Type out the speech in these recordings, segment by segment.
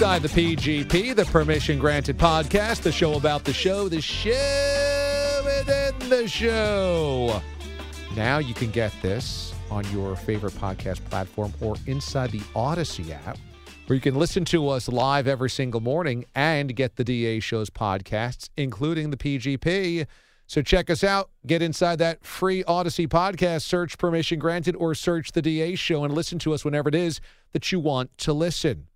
Inside the PGP, the Permission Granted podcast, the show about the show, the show within the show. Now you can get this on your favorite podcast platform or inside the Odyssey app, where you can listen to us live every single morning and get the DA Show's podcasts, including the PGP. So check us out. Get inside that free Odyssey podcast, search Permission Granted, or search the DA Show and listen to us whenever it is that you want to listen.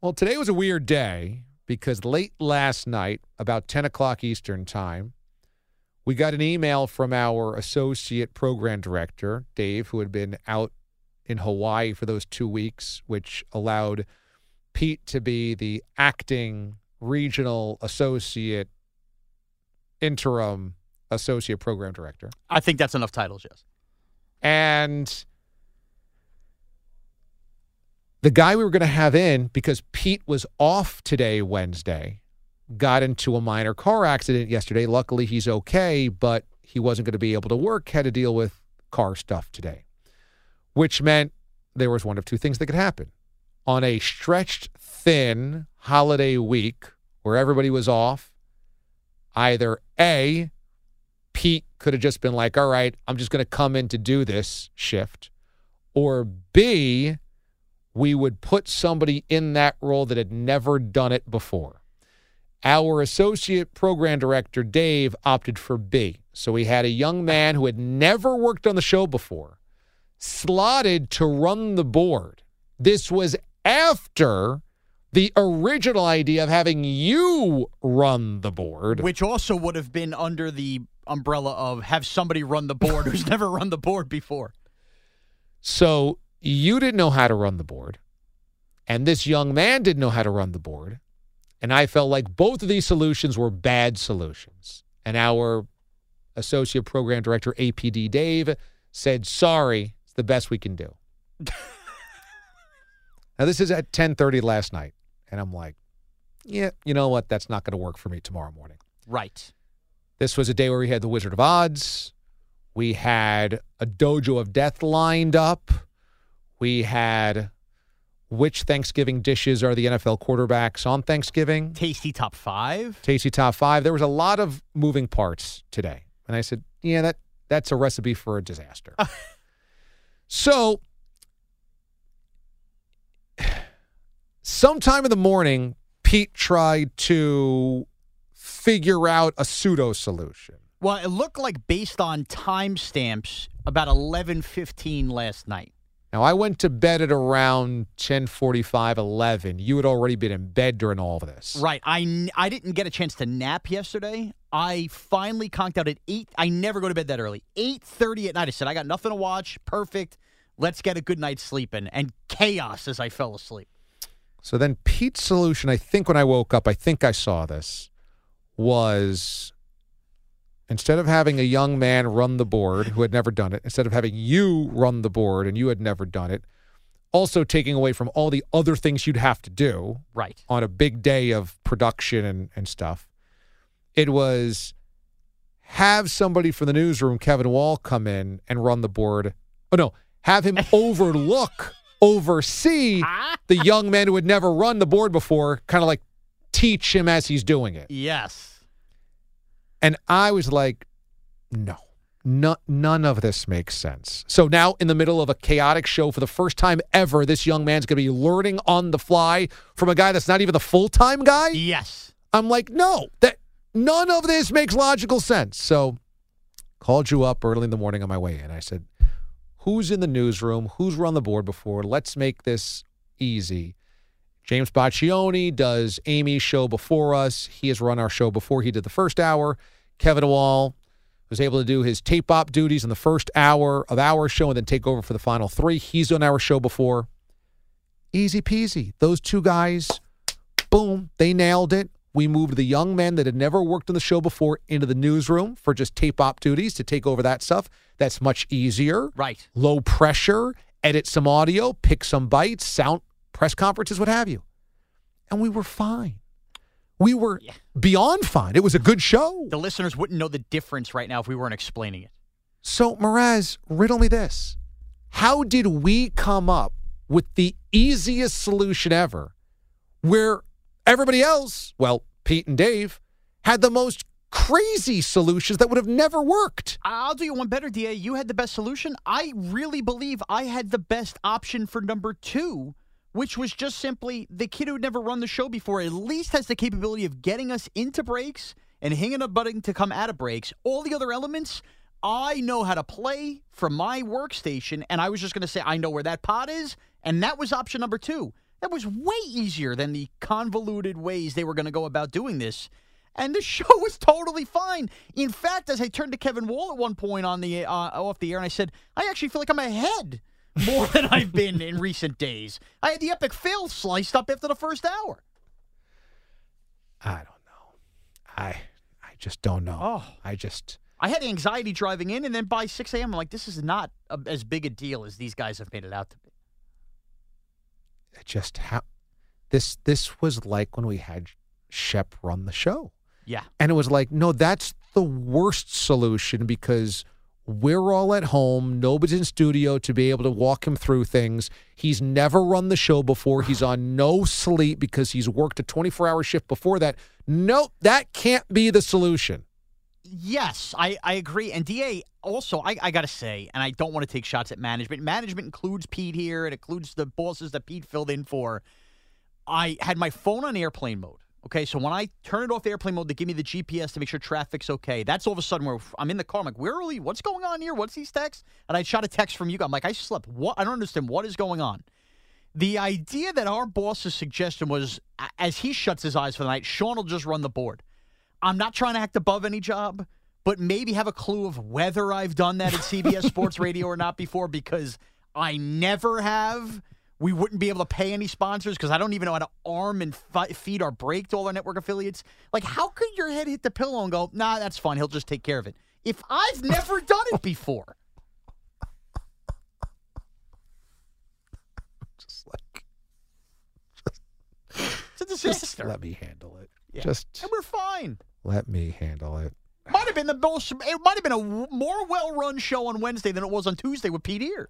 Well, today was a weird day because late last night, about 10 o'clock Eastern Time, we got an email from our associate program director, Dave, who had been out in Hawaii for those two weeks, which allowed Pete to be the acting regional associate, interim associate program director. I think that's enough titles, yes. And the guy we were going to have in, because Pete was off today, Wednesday, got into a minor car accident yesterday. Luckily, he's okay, but he wasn't going to be able to work, had to deal with car stuff today, which meant there was one of two things that could happen. On a stretched thin holiday week where everybody was off, either A, Pete could have just been like, all right, I'm just going to come in to do this shift, or B, we would put somebody in that role that had never done it before. Our associate program director, Dave, opted for B. So we had a young man who had never worked on the show before, slotted to run the board. This was after the original idea of having you run the board. Which also would have been under the umbrella of have somebody run the board who's never run the board before. So you didn't know how to run the board, and this young man didn't know how to run the board. And I felt like both of these solutions were bad solutions. And our associate program director, APD Dave, said, sorry, it's the best we can do. now, this is at 1030 last night. And I'm like, yeah, you know what? That's not going to work for me tomorrow morning. Right. This was a day where we had the Wizard of Odds. We had a Dojo of Death lined up. We had which Thanksgiving dishes are the NFL quarterbacks on Thanksgiving? Tasty top five. Tasty top five. There was a lot of moving parts today. And I said, yeah, that that's a recipe for a disaster. so sometime in the morning, Pete tried to figure out a pseudo solution. Well, it looked like based on timestamps about 11:15 last night. Now, I went to bed at around 10:45, 11. You had already been in bed during all of this. Right. I, I didn't get a chance to nap yesterday. I finally conked out at 8. I never go to bed that early. 8:30 at night. I said I got nothing to watch. Perfect. Let's get a good night's sleep in. And chaos as I fell asleep. So then Pete's solution, I think when I woke up, I think I saw this, was instead of having a young man run the board who had never done it, instead of having you run the board and you had never done it, also taking away from all the other things you'd have to do Right. on a big day of production and, and stuff. It was have somebody from the newsroom, Kevin Wall, come in and run the board. Oh, no, have him overlook, oversee ah. the young man who had never run the board before, kind of like teach him as he's doing it. Yes. And I was like, no, no, none of this makes sense. So now, in the middle of a chaotic show for the first time ever, this young man's going to be learning on the fly from a guy that's not even the full time guy. Yes. I'm like, no, that none of this makes logical sense. So, called you up early in the morning on my way in. I said, who's in the newsroom? Who's run the board before? Let's make this easy. James Boccioni does Amy's show before us. He has run our show before he did the first hour. Kevin Wall was able to do his tape op duties in the first hour of our show and then take over for the final three. He's done our show before. Easy peasy. Those two guys, boom, they nailed it. We moved the young men that had never worked on the show before into the newsroom for just tape op duties to take over that stuff. That's much easier. Right. Low pressure, edit some audio, pick some bites, sound press conferences, what have you. And we were fine. We were beyond fine. It was a good show. The listeners wouldn't know the difference right now if we weren't explaining it. So, Mraz, riddle me this. How did we come up with the easiest solution ever where everybody else, well, Pete and Dave, had the most crazy solutions that would have never worked? I'll do you one better, DA. You had the best solution. I really believe I had the best option for number two, which was just simply the kid who'd never run the show before at least has the capability of getting us into breaks and hanging a button to come out of breaks. All the other elements, I know how to play from my workstation, and I was just going to say, I know where that pot is, and that was option number two. That was way easier than the convoluted ways they were going to go about doing this. And the show was totally fine. In fact, as I turned to Kevin Wall at one point on the uh, off the air, and I said, "I actually feel like I'm ahead more than I've been in recent days." I had the epic fail sliced up after the first hour. I don't know. I I just don't know. Oh. I just I had anxiety driving in, and then by 6 a.m., I'm like, "This is not a, as big a deal as these guys have made it out to be." it just how this this was like when we had Shep run the show. Yeah, And it was like, no, that's the worst solution because we're all at home. Nobody's in studio to be able to walk him through things. He's never run the show before. He's on no sleep because he's worked a 24 hour shift before that. Nope, that can't be the solution. Yes, I, I agree. And DA, also, I, I got to say, and I don't want to take shots at management. Management includes Pete here, it includes the bosses that Pete filled in for. I had my phone on airplane mode. Okay, so when I turn it off airplane mode to give me the GPS to make sure traffic's okay, that's all of a sudden where I'm in the car. I'm like, where are we? What's going on here? What's these texts? And I shot a text from you. I'm like, I slept. What? I don't understand. What is going on? The idea that our boss's suggestion was, as he shuts his eyes for the night, Sean will just run the board. I'm not trying to act above any job, but maybe have a clue of whether I've done that at CBS Sports Radio or not before because I never have. We wouldn't be able to pay any sponsors because I don't even know how to arm and fi- feed our break to all our network affiliates. Like, how could your head hit the pillow and go, nah, that's fine. He'll just take care of it? If I've never done it before. Just like, It's a just disaster. let me handle it. Yeah. Just and we're fine. let me handle it. Might have been the most. It might have been a w- more well-run show on Wednesday than it was on Tuesday with Pete here.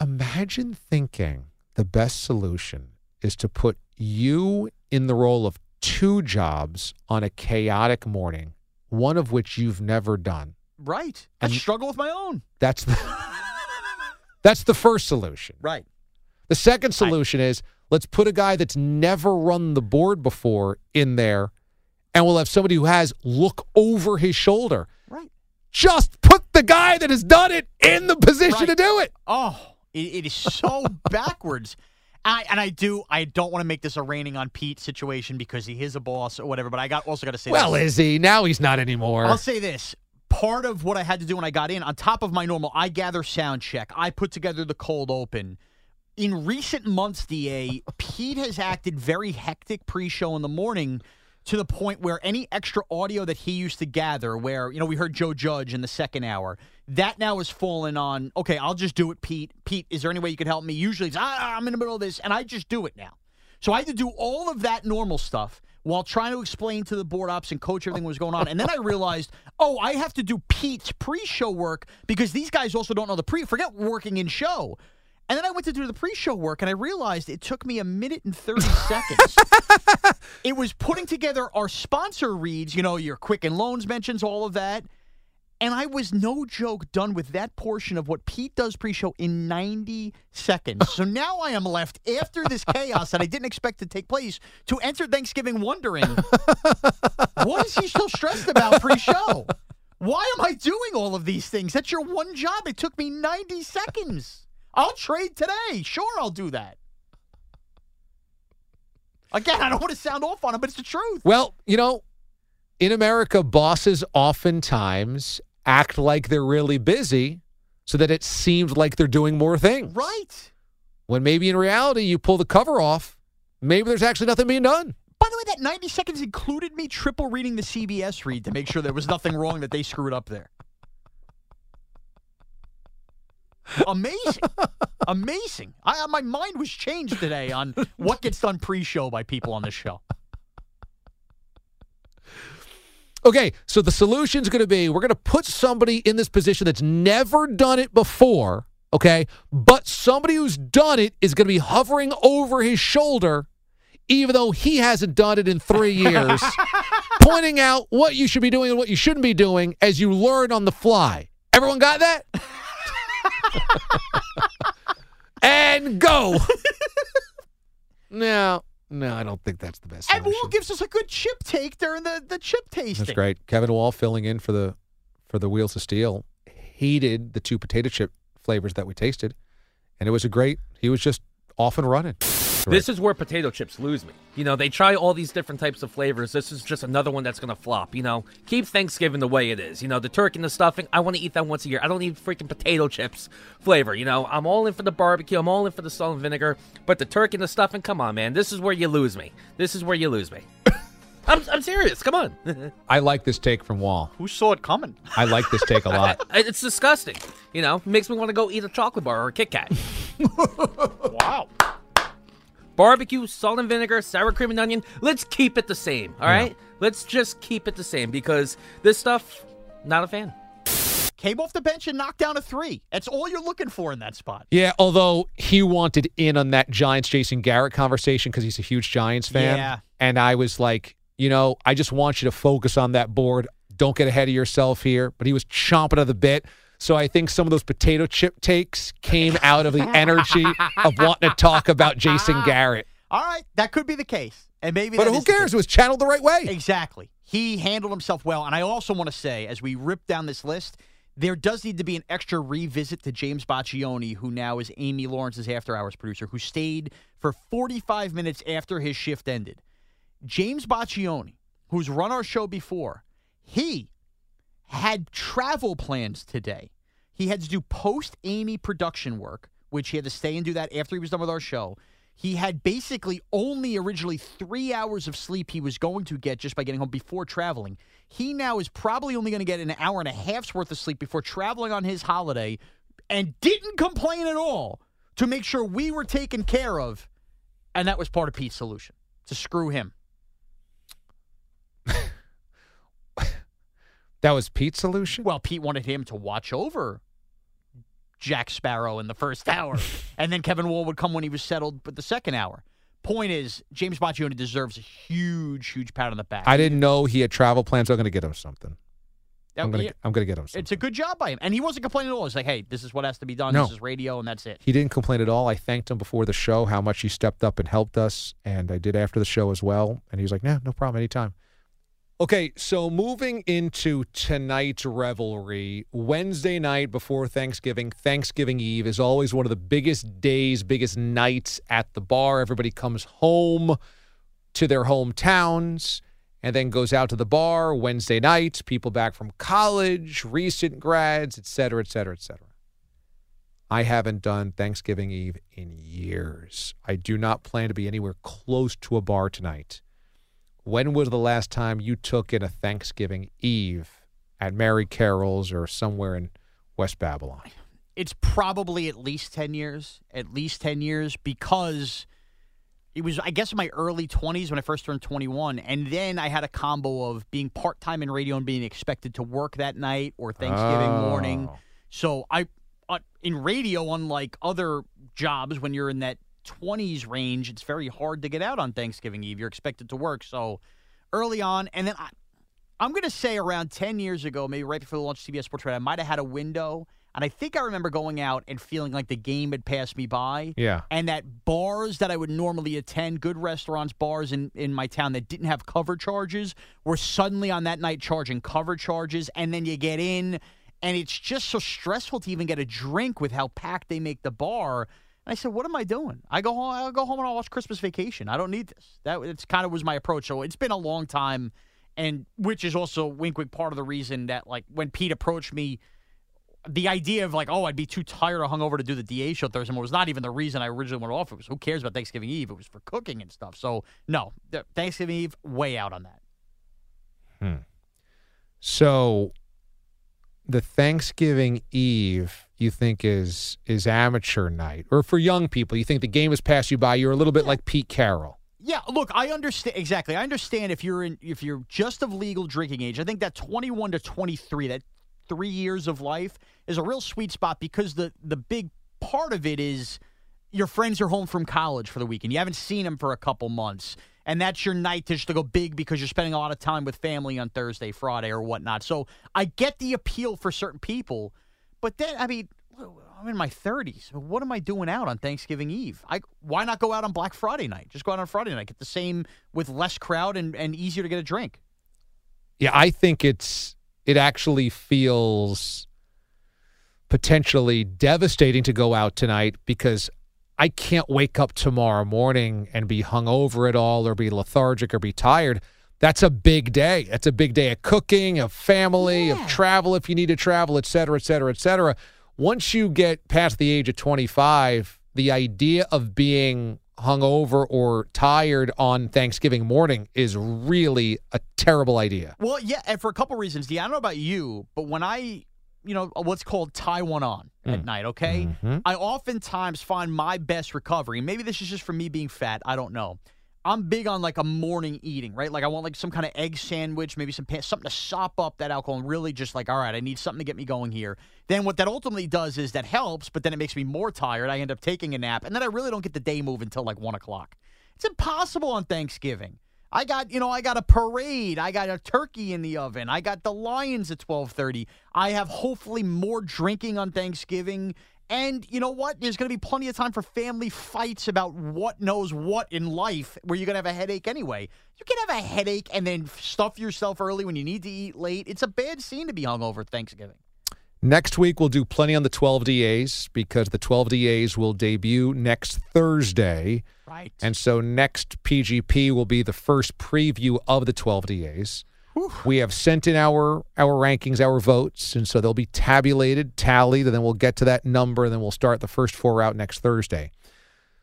Imagine thinking the best solution is to put you in the role of two jobs on a chaotic morning, one of which you've never done. Right. I And- struggle with my own. That's the That's the first solution. Right. The second solution is let's put a guy that's never run the board before in there and we'll have somebody who has look over his shoulder. Right. Just put the guy that has done it in the position Right. to do it. Oh, it, it is so backwards. I, and I do. I don't want to make this a raining on Pete situation because he is a boss or whatever. But I got also got to say. Well, this. is he? Now he's not anymore. I'll say this. Part of what I had to do when I got in, on top of my normal, I gather sound check. I put together the cold open. In recent months, DA, Pete has acted very hectic pre show in the morning to the point where any extra audio that he used to gather, where, you know, we heard Joe Judge in the second hour, That now has fallen on, okay, I'll just do it, Pete. Pete, is there any way you could help me? Usually it's, ah, I'm in the middle of this, and I just do it now. So I had to do all of that normal stuff while trying to explain to the board ops and coach everything was going on. And then I realized, oh, I have to do Pete's pre-show work because these guys also don't know the pre. Forget working in show. And then I went to do the pre-show work, and I realized it took me a minute and thirty seconds. it was putting together our sponsor reads, you know, your Quicken Loans mentions, all of that. And I was no joke done with that portion of what Pete does pre-show in 90 seconds. So now I am left after this chaos that I didn't expect to take place to enter Thanksgiving wondering what is he so stressed about pre-show? Why am I doing all of these things? That's your one job. It took me 90 seconds. I'll trade today. Sure, I'll do that. Again, I don't want to sound off on him, but it's the truth. Well, you know, in America, bosses oftentimes act like they're really busy so that it seems like they're doing more things. Right. When maybe in reality, you pull the cover off, maybe there's actually nothing being done. By the way, that 90 seconds included me triple reading the CBS read to make sure there was nothing wrong that they screwed up there. Amazing. Amazing. I, my mind was changed today on what gets done pre show by people on this show. Okay, so the solution is going to be we're going to put somebody in this position that's never done it before, okay? But somebody who's done it is going to be hovering over his shoulder, even though he hasn't done it in three years, pointing out what you should be doing and what you shouldn't be doing as you learn on the fly. Everyone got that? and go. no, no, I don't think that's the best. And. Wall gives us a good chip take during the, the chip tasting. That's great. Kevin Wall filling in for the for the Wheels of Steel. Hated the two potato chip flavors that we tasted, and it was a great. He was just off and running. This is where potato chips lose me. You know, they try all these different types of flavors. This is just another one that's going to flop. You know, keep Thanksgiving the way it is. You know, the turkey and the stuffing, I want to eat that once a year. I don't need freaking potato chips flavor. You know, I'm all in for the barbecue. I'm all in for the salt and vinegar. But the turkey and the stuffing, come on, man. This is where you lose me. This is where you lose me. I'm, I'm serious. Come on. I like this take from Wall. Who saw it coming? I like this take a lot. it's disgusting. You know, makes me want to go eat a chocolate bar or a Kit Kat. wow. Barbecue, salt and vinegar, sour cream and onion. Let's keep it the same. All right. Let's just keep it the same because this stuff, not a fan. Came off the bench and knocked down a three. That's all you're looking for in that spot. Yeah, although he wanted in on that Giants Jason Garrett conversation because he's a huge Giants fan. Yeah. And I was like, you know, I just want you to focus on that board. Don't get ahead of yourself here. But he was chomping at the bit. So I think some of those potato chip takes came out of the energy of wanting to talk about Jason Garrett. All right, that could be the case. And maybe But who cares? It was channeled the right way. Exactly. He handled himself well. And I also want to say, as we rip down this list, there does need to be an extra revisit to James Baccioni, who now is Amy Lawrence's after hours producer, who stayed for 45 minutes after his shift ended. James Baccioni, who's run our show before, he had travel plans today. He had to do post Amy production work, which he had to stay and do that after he was done with our show. He had basically only originally three hours of sleep he was going to get just by getting home before traveling. He now is probably only going to get an hour and a half's worth of sleep before traveling on his holiday and didn't complain at all to make sure we were taken care of. And that was part of Pete's solution to screw him. That was Pete's solution? Well, Pete wanted him to watch over Jack Sparrow in the first hour, and then Kevin Wall would come when he was settled with the second hour. Point is, James Boccioni deserves a huge, huge pat on the back. I didn't know he had travel plans. I'm going to get him something. That- I'm going yeah, to to get him something. It's a good job by him, and he wasn't complaining at all. He's like, "Hey, this is what has to be done. No. This is radio, and that's it." He didn't complain at all. I thanked him before the show how much he stepped up and helped us, and I did after the show as well. And he was like, "Nah, no problem, anytime." Okay, so moving into tonight's revelry, Wednesday night before Thanksgiving, Thanksgiving Eve is always one of the biggest days, biggest nights at the bar. Everybody comes home to their hometowns and then goes out to the bar Wednesday night, people back from college, recent grads, et cetera, et cetera, et cetera. I haven't done Thanksgiving Eve in years. I do not plan to be anywhere close to a bar tonight. When was the last time you took in a Thanksgiving Eve at Mary Carroll's or somewhere in West Babylon? It's probably at least 10 years, at least 10 years, because it was, I guess, in my early 20s when I first turned 21. And then I had a combo of being part time in radio and being expected to work that night or Thanksgiving morning. Oh. So I, uh, in radio, unlike other jobs, when you're in that 20s range, it's very hard to get out on Thanksgiving Eve. You're expected to work. So early on, and then I, I'm going to say around 10 years ago, maybe right before the launch of CBS Sports Radio, I might have had a window. And I think I remember going out and feeling like the game had passed me by. Yeah. And that bars that I would normally attend, good restaurants, bars in, in my town that didn't have cover charges, were suddenly on that night charging cover charges. And then you get in, and it's just so stressful to even get a drink with how packed they make the bar. I said, "What am I doing? I go home. I'll go home and I'll watch Christmas Vacation. I don't need this." That it's kind of was my approach. So it's been a long time, and which is also wink wink part of the reason that like when Pete approached me, the idea of like, oh, I'd be too tired or hungover to do the DA show Thursday morning was not even the reason I originally went off. It was who cares about Thanksgiving Eve? It was for cooking and stuff. So no, Thanksgiving Eve way out on that. Hmm. So the Thanksgiving Eve you think is is amateur night, or for young people, you think the game has passed you by. You're a little bit like Pete Carroll. Yeah, look, I understand exactly. I understand if you're in if you're just of legal drinking age. I think that 21 to 23, that 3 years of life is a real sweet spot because the the big part of it is your friends are home from college for the weekend. You haven't seen them for a couple months. And that's your night to just to go big because you're spending a lot of time with family on Thursday, Friday, or whatnot. So I get the appeal for certain people, but then I mean, I'm in my 30s. What am I doing out on Thanksgiving Eve? I why not go out on Black Friday night? Just go out on Friday night, get the same with less crowd and, and easier to get a drink. Yeah, I think it's it actually feels potentially devastating to go out tonight because I can't wake up tomorrow morning and be hungover at all or be lethargic or be tired. That's a big day. That's a big day of cooking, of family, of travel if you need to travel, et cetera, et cetera, et cetera. Once you get past the age of 25, the idea of being hungover or tired on Thanksgiving morning is really a terrible idea. Well, yeah, and for a couple reasons. Yeah, I don't know about you, but when I, you know, what's called tie one on at mm. night, okay? Mm-hmm. I oftentimes find my best recovery. Maybe this is just for me being fat. I don't know. I'm big on like a morning eating, right? Like I want like some kind of egg sandwich, maybe some pa- something to sop up that alcohol and really just like, all right, I need something to get me going here. Then what that ultimately does is that helps, but then it makes me more tired. I end up taking a nap, and then I really don't get the day moving until like one o'clock. It's impossible on Thanksgiving. I got, you know, I got a parade. I got a turkey in the oven. I got the Lions at 12:30. I have hopefully more drinking on Thanksgiving. And you know what? There's going to be plenty of time for family fights about what knows what in life where you're going to have a headache anyway. You can have a headache and then stuff yourself early when you need to eat late. It's a bad scene to be hungover Thanksgiving. Next week, we'll do plenty on the 12 DAs because the 12 DAs will debut next Thursday. Right. And so next PGP will be the first preview of the 12 DAs. We have sent in our our rankings, our votes, and so they'll be tabulated, tallied, and then we'll get to that number, and then we'll start the first four out next Thursday.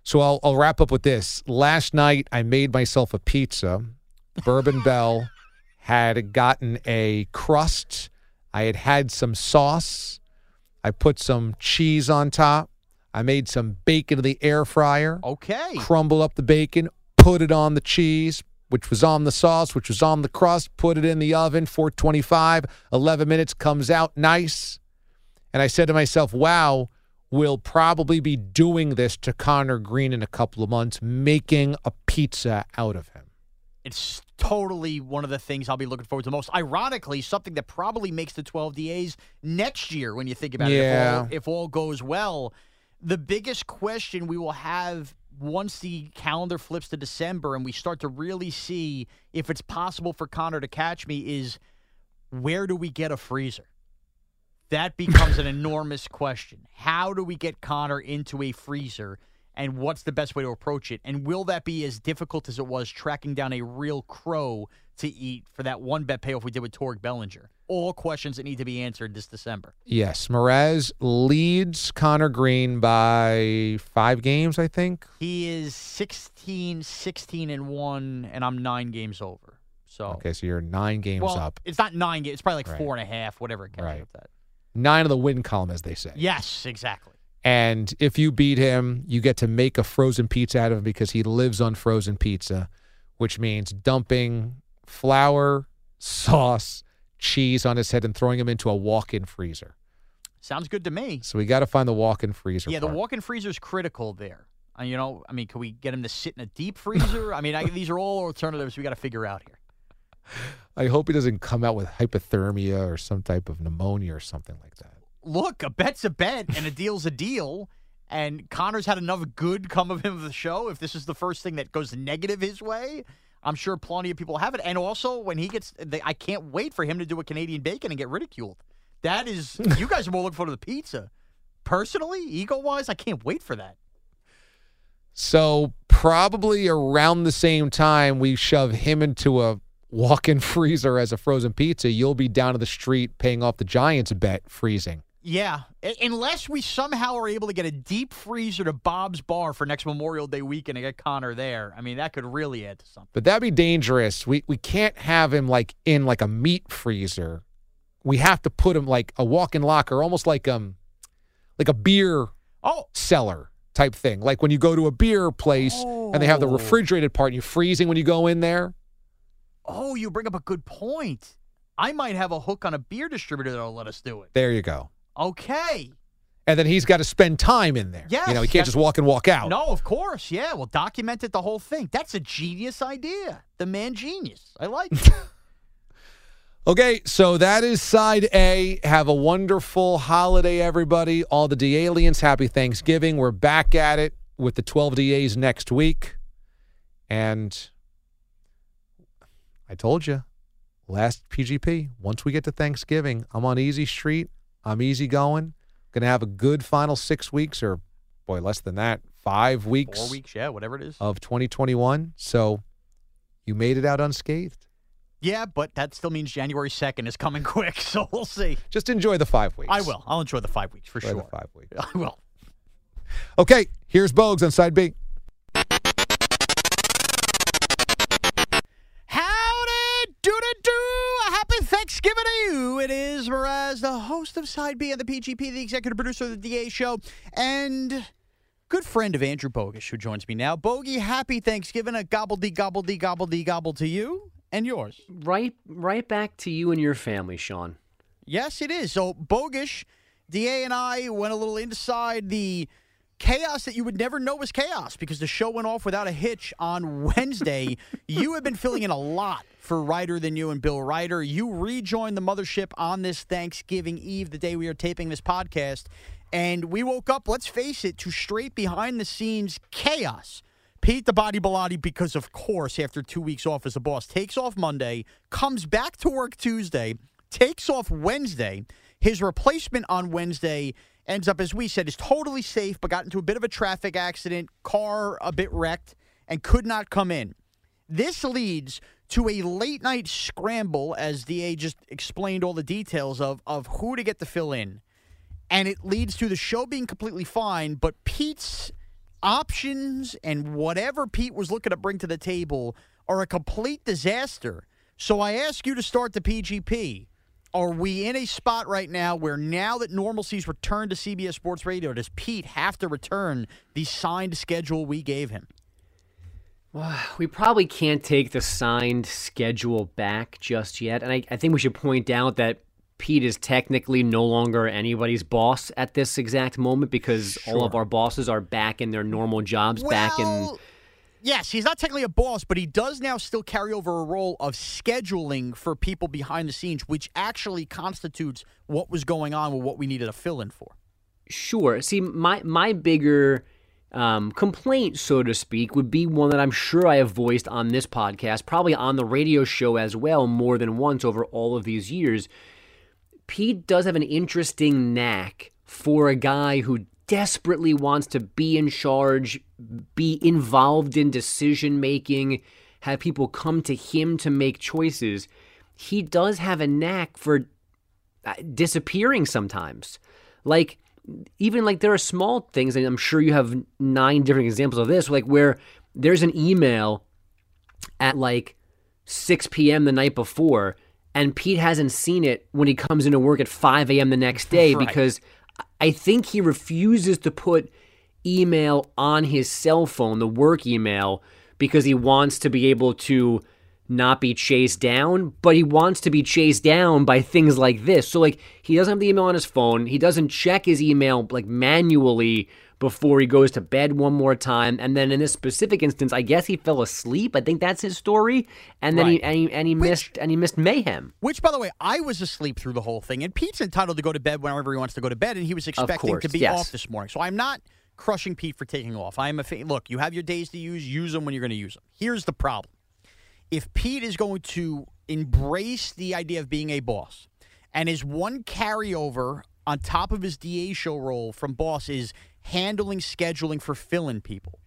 So I'll, I'll wrap up with this. Last night, I made myself a pizza. Bourbon Bell had gotten a crust. I had had some sauce. I put some cheese on top. I made some bacon in the air fryer. Okay. Crumble up the bacon, put it on the cheese, which was on the sauce, which was on the crust, put it in the oven, 425, 11 minutes, comes out nice. And I said to myself, wow, we'll probably be doing this to Connor Green in a couple of months, making a pizza out of him. It's totally one of the things I'll be looking forward to most. Ironically, something that probably makes the 12 DAs next year when you think about Yeah. it, if all, if all goes well. The biggest question we will have once the calendar flips to December and we start to really see if it's possible for Connor to catch me is where do we get a freezer? That becomes an enormous question. How do we get Connor into a freezer? And what's the best way to approach it? And will that be as difficult as it was tracking down a real crow to eat for that one bet payoff we did with Torg Bellinger? All questions that need to be answered this December. Yes, Mraz leads Connor Green by five games, I think. He is 16, 16 and 1, and I'm nine games over. So, Okay, so you're nine games well, up. it's not nine games. It's probably like Right. four and a half, whatever it Right. that. nine of the win column, as they say. Yes, exactly. And if you beat him, you get to make a frozen pizza out of him because he lives on frozen pizza, which means dumping flour, sauce, cheese on his head and throwing him into a walk-in freezer. Sounds good to me. So we got to find the walk-in freezer. Yeah, the walk-in freezer is critical there. Uh, you know, I mean, can we get him to sit in a deep freezer? I mean, I, these are all alternatives we got to figure out here. I hope he doesn't come out with hypothermia or some type of pneumonia or something like that. Look, a bet's a bet and a deal's a deal. And Connor's had enough good come of him of the show. If this is the first thing that goes negative his way, I'm sure plenty of people have it. And also, when he gets, they, I can't wait for him to do a Canadian bacon and get ridiculed. That is, you guys are more looking forward to the pizza. Personally, ego wise, I can't wait for that. So probably around the same time we shove him into a walk-in freezer as a frozen pizza, you'll be down to the street paying off the Giants bet freezing. Yeah, unless we somehow are able to get a deep freezer to Bob's Bar for next Memorial Day weekend and get Connor there. I mean, that could really add to something. But that'd be dangerous. We we can't have him like in like a meat freezer. We have to put him like a walk-in locker, almost like um like a beer Oh, cellar type thing. Like when you go to a beer place and they have the Oh. refrigerated part and you're freezing when you go in there. oh, you bring up a good point. I might have a hook on a beer distributor that'll let us do it. There you go. Okay. And then he's got to spend time in there. Yeah. You know, he can't just walk and walk out. No, of course. Yeah, well, document it the whole thing. That's a genius idea. The man genius. I like it. Okay, so that is side A. Have a wonderful holiday, everybody. All the D aliens, happy Thanksgiving. We're back at it with the 12 DAs next week. And I told you, last PGP, once we get to Thanksgiving, I'm on easy street. I'm easy going. To have a good final six weeks, or boy, less than that, five weeks, Four weeks, yeah, whatever it is. of 2021. So you made it out unscathed. Yeah, but that still means January 2nd is coming quick, so we'll see. Just enjoy the five weeks. I will. I'll enjoy the five weeks for Enjoy sure. the five weeks. I will. Okay, here's Bogusch on side B. Howdy, do do. Thanksgiving to you. It is Mraz, the host of Side B of the PGP, the executive producer of the DA show, and good friend of Andrew Bogusch, who joins me now. Bogey, happy Thanksgiving. A gobbledy, gobbledy, gobbledy, gobble to you and yours. Right, right back to you and your family, Sean. Yes, it is. So, Bogusch, DA, and I went a little inside the chaos that you would never know was chaos because the show went off without a hitch on Wednesday. you have been filling in a lot for Reiter than you and Bill Reiter. You rejoined the mothership on this Thanksgiving Eve, the day we are taping this podcast. And we woke up, let's face it, to straight behind the scenes chaos. Pete the Body Bilotti, because of course, after two weeks off as a boss, takes off Monday, comes back to work Tuesday, takes off Wednesday. His replacement on Wednesday ends up, as we said, is totally safe, but got into a bit of a traffic accident, car a bit wrecked, and could not come in. This leads to a late night scramble, as DA just explained all the details of, of who to get to fill in. And it leads to the show being completely fine, but Pete's options and whatever Pete was looking to bring to the table are a complete disaster. So I ask you to start the PGP. Are we in a spot right now where now that normalcy's returned to CBS Sports Radio, does Pete have to return the signed schedule we gave him? We probably can't take the signed schedule back just yet. And I, I think we should point out that Pete is technically no longer anybody's boss at this exact moment because all of our bosses are back in their normal jobs, back in. Yes, he's not technically a boss, but he does now still carry over a role of scheduling for people behind the scenes, which actually constitutes what was going on with what we needed a fill in for. Sure. See, my my bigger um, complaint, so to speak, would be one that I'm sure I have voiced on this podcast, probably on the radio show as well, more than once over all of these years. Pete does have an interesting knack for a guy who desperately wants to be in charge, be involved in decision making, have people come to him to make choices. He does have a knack for uh, disappearing sometimes. Like, even like there are small things, and I'm sure you have nine different examples of this, like where there's an email at like 6 p.m. the night before, and Pete hasn't seen it when he comes into work at 5 a.m. the next day Right. because I think he refuses to put email on his cell phone, the work email, because he wants to be able to not be chased down, but he wants to be chased down by things like this. So like he doesn't have the email on his phone, he doesn't check his email like manually before he goes to bed one more time. And then in this specific instance, I guess he fell asleep. I think that's his story. And then he and he, and he missed and he missed mayhem. Which, by the way, I was asleep through the whole thing, and Pete's entitled to go to bed whenever he wants to go to bed, and he was expecting course, to be yes. off this morning. So I'm not crushing Pete for taking off. I am a fa- look. You have your days to use. Use them when you're going to use them. Here's the problem: if Pete is going to embrace the idea of being a boss, and his one carryover on top of his DA show role from boss is handling scheduling for fill-in people.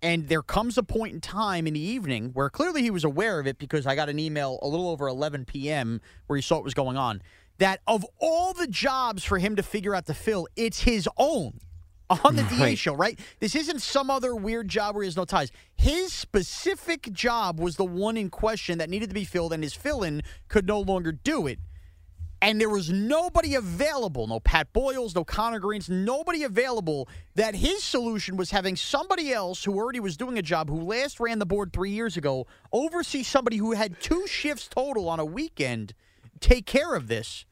And there comes a point in time in the evening where clearly he was aware of it because I got an email a little over 11 p.m. where he saw what was going on. That of all the jobs for him to figure out to fill, it's his own on the DA show, right? This isn't some other weird job where he has no ties. His specific job was the one in question that needed to be filled, and his fill in could no longer do it. And there was nobody available, no Pat Boyles, no Connor Greens, nobody available. That his solution was having somebody else who already was doing a job, who last ran the board three years ago, oversee somebody who had two shifts total on a weekend, take care of this.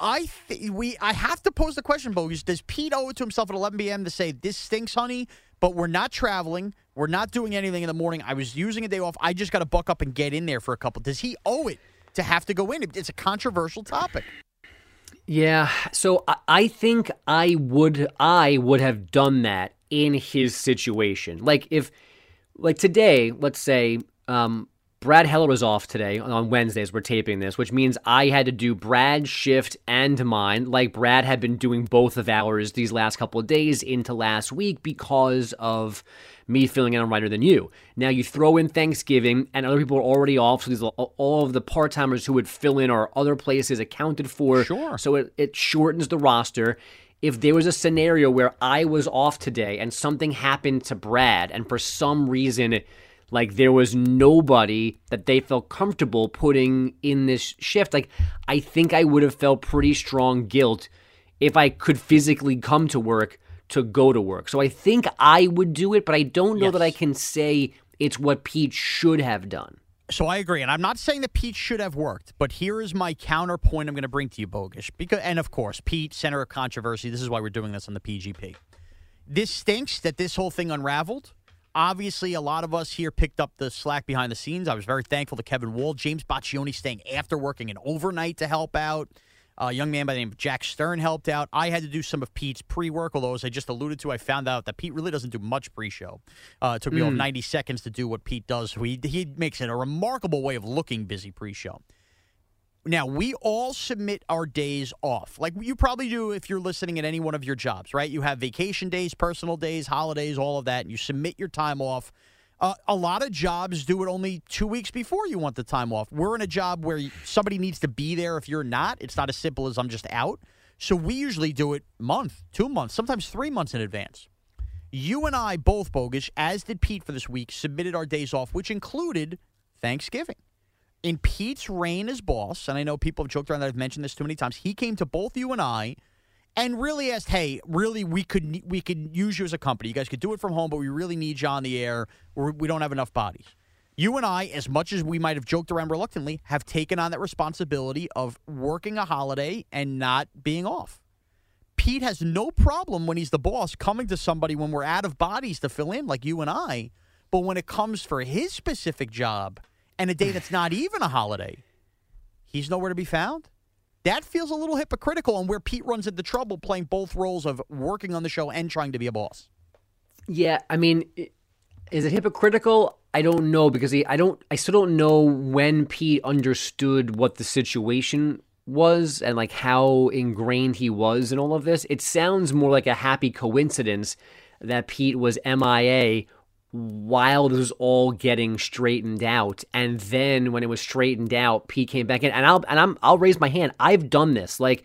I th- we I have to pose the question, Bogusch. Does Pete owe it to himself at 11 p.m. to say this stinks, honey? But we're not traveling. We're not doing anything in the morning. I was using a day off. I just got to buck up and get in there for a couple. Does he owe it to have to go in? It's a controversial topic. Yeah, so I, I think I would I would have done that in his situation. Like if like today, let's say um Brad Heller was off today on Wednesdays. We're taping this, which means I had to do Brad's shift and mine, like Brad had been doing both of ours these last couple of days into last week because of me filling in on Reiter Than You. Now you throw in Thanksgiving, and other people are already off, so these all of the part timers who would fill in are other places accounted for. Sure. So it, it shortens the roster. If there was a scenario where I was off today and something happened to Brad, and for some reason, like there was nobody that they felt comfortable putting in this shift, like I think I would have felt pretty strong guilt if I could physically come to work to go to work. So I think I would do it, but I don't know that I can say it's what Pete should have done. So I agree, and I'm not saying that Pete should have worked, but here is my counterpoint. I'm going to bring to you, Bogusch. because and of course, Pete, center of controversy. This is why we're doing this on the PGP. This stinks that this whole thing unraveled. Obviously, a lot of us here picked up the slack behind the scenes. I was very thankful to Kevin Wall, James Boccioni staying after working an overnight to help out. A young man by the name of Jack Stern helped out. I had to do some of Pete's pre work, although, as I just alluded to, I found out that Pete really doesn't do much pre show. Uh, it took me all Mm. 90 seconds to do what Pete does. He, he makes it a remarkable way of looking busy pre show. Now, we all submit our days off, like you probably do if you're listening at any one of your jobs, right? You have vacation days, personal days, holidays, all of that, and you submit your time off. Uh, a lot of jobs do it only two weeks before you want the time off. We're in a job where somebody needs to be there if you're not. It's not as simple as I'm just out. So we usually do it month, two months, sometimes three months in advance. You and I both, Bogusch, as did Pete for this week, submitted our days off, which included Thanksgiving. In Pete's reign as boss, and I know people have joked around that I've mentioned this too many times, he came to both you and I and really asked, "Hey, really, we could we could use you as a company. You guys could do it from home, but we really need you on the air. We're, we don't have enough bodies." You and I, as much as we might have joked around reluctantly, have taken on that responsibility of working a holiday and not being off. Pete has no problem when he's the boss coming to somebody when we're out of bodies to fill in, like you and I. But when it comes for his specific job and a day that's not even a holiday, he's nowhere to be found. That feels a little hypocritical and where Pete runs into trouble playing both roles of working on the show and trying to be a boss. Yeah, I mean, is it hypocritical? I don't know because he, I don't, I still don't know when Pete understood what the situation was and like how ingrained he was in all of this. It sounds more like a happy coincidence that Pete was MIA while this was all getting straightened out, and then when it was straightened out, Pete came back in. And I'll and I'm I'll raise my hand. I've done this. Like,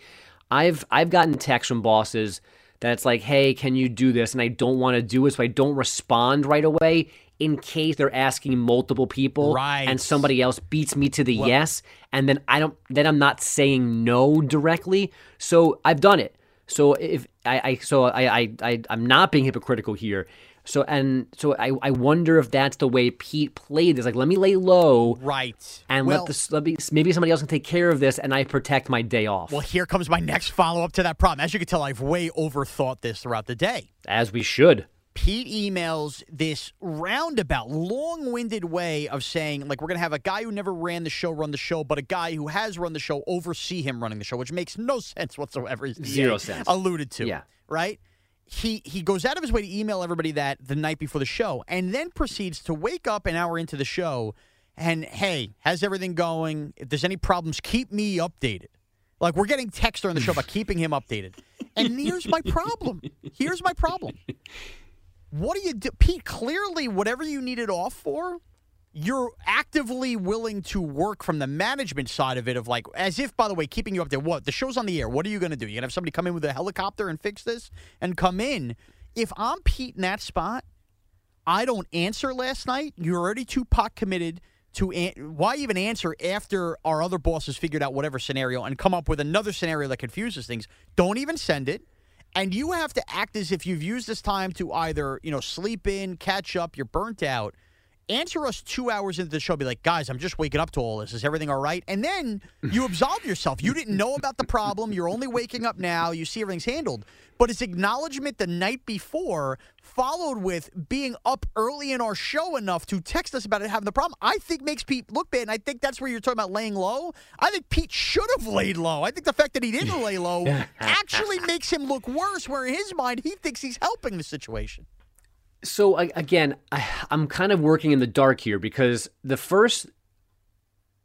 I've I've gotten texts from bosses that it's like, hey, can you do this? And I don't want to do it, so I don't respond right away. in case they're asking multiple people Right. and somebody else beats me to the Well- yes and then I don't then I'm not saying no directly. So I've done it. So if I, I so I, I I I'm not being hypocritical here. So and so I, I wonder if that's the way Pete played this. Like let me lay low Right. and well, let this let me, maybe somebody else can take care of this and I protect my day off. Well, here comes my next follow up to that problem. As you can tell, I've way overthought this throughout the day. As we should. Pete emails this roundabout, long winded way of saying, like, we're going to have a guy who never ran the show run the show, but a guy who has run the show oversee him running the show, which makes no sense whatsoever. Zero sense. Alluded to. Yeah. Right? He, he goes out of his way to email everybody that the night before the show and then proceeds to wake up an hour into the show and, hey, how's everything going? If there's any problems, keep me updated. Like, we're getting text during the show about keeping him updated. And here's my problem. Here's my problem. What do you do? Pete, clearly, whatever you need it off for, you're actively willing to work from the management side of it, of like, as if, by the way, keeping you up there. What? The show's on the air. What are you going to do? you're going to have somebody come in with a helicopter and fix this and come in? If I'm Pete in that spot, I don't answer last night. You're already too pot committed to an- why even answer after our other bosses figured out whatever scenario and come up with another scenario that confuses things. Don't even send it. And you have to act as if you've used this time to either, you know, sleep in, catch up, you're burnt out. Answer us two hours into the show, be like, guys, I'm just waking up to all this. Is everything all right? And then you absolve yourself. You didn't know about the problem. You're only waking up now. You see everything's handled. But it's acknowledgement the night before, followed with being up early in our show enough to text us about it having the problem, I think makes Pete look bad. And I think that's where you're talking about laying low. I think Pete should have laid low. I think the fact that he didn't lay low actually makes him look worse, where in his mind, he thinks he's helping the situation. So I- again, I, I'm kind of working in the dark here because the first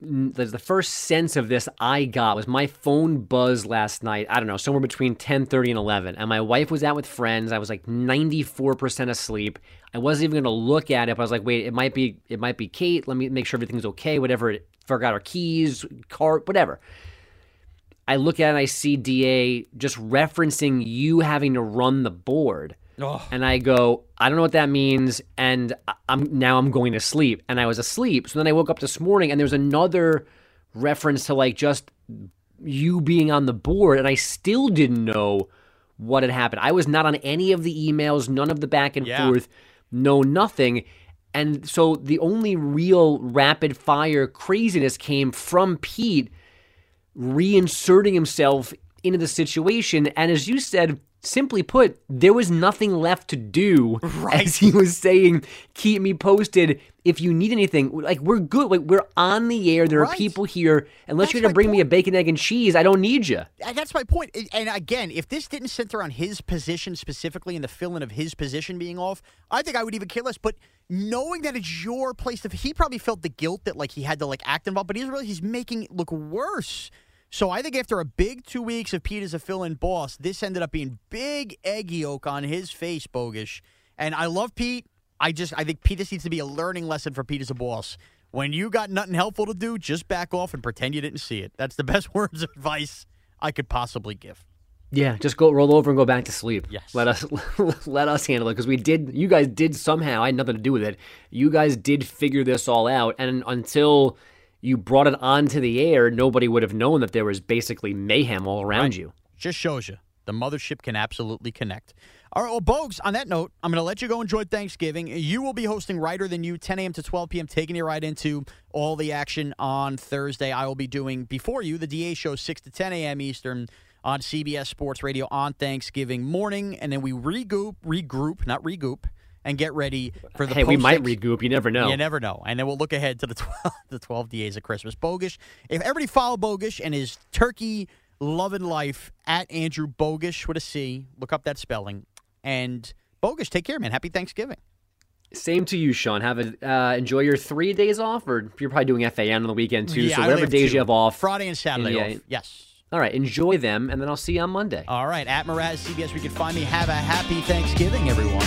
the, first sense of this I got was my phone buzzed last night. I don't know, somewhere between 10:30 and 11, and my wife was out with friends. I was like 94% asleep. I wasn't even going to look at it. But I was like, wait, it might be it might be Kate. Let me make sure everything's okay. Whatever. Forgot our keys, car, whatever. I look at it and I see DA just referencing you having to run the board. And I go, I don't know what that means, and I'm now I'm going to sleep. And I was asleep. So then I woke up this morning and there's another reference to like just you being on the board, and I still didn't know what had happened. I was not on any of the emails, none of the back and Yeah. forth, no nothing. And so the only real rapid fire craziness came from Pete reinserting himself into the situation. And as you said, simply put, there was nothing left to do. As he was saying, keep me posted if you need anything. Like, we're good. Like, we're on the air. There are people here. Unless That's you're going to bring me a bacon, egg, and cheese, I don't need you. Uh, that's my point. And- again, if this didn't center on his position specifically and the fill-in of his position being off, I think I would even care less. But knowing that it's your place to, he probably felt the guilt that like he had to like act involved, but he's really he's making it look worse. So I think after a big two weeks of Pete as a fill-in boss, this ended up being big egg yolk on his face, bogus. And I love Pete. I just I think Pete this needs to be a learning lesson for Pete as a boss. When you got nothing helpful to do, just back off and pretend you didn't see it. That's the best words of advice I could possibly give. Yeah, just go roll over and go back to sleep. Yes. Let us let us handle it because we did. You guys did somehow. I had nothing to do with it. You guys did figure this all out, and until you brought it onto the air, nobody would have known that there was basically mayhem all around you. Just shows you the mothership can absolutely connect. All right, well, Bogues, on that note, I'm going to let you go enjoy Thanksgiving. You will be hosting Reiter Than You, 10 a.m. to 12 p.m., taking you right into all the action on Thursday. I will be doing, before you, the DA show, 6 to 10 a.m. Eastern on CBS Sports Radio on Thanksgiving morning. And then we regroup, regroup, not regroup, and get ready for the hey, we might regroup. You never know. You never know. And then we'll look ahead to the 12, the 12 DAs of Christmas. Bogusch. If everybody follow Bogusch and his turkey loving life at Andrew Bogusch with a C, look up that spelling. And Bogusch, take care, man. Happy Thanksgiving. Same to you, Sean. Have a uh, enjoy your three days off, or you're probably doing FAN on the weekend too. Yeah, so whatever days two. you have off, Friday and Saturday Yeah. off. Yes. All right, enjoy them, and then I'll see you on Monday. All right. At Mraz CBS, we can find me. Have a happy Thanksgiving, everyone.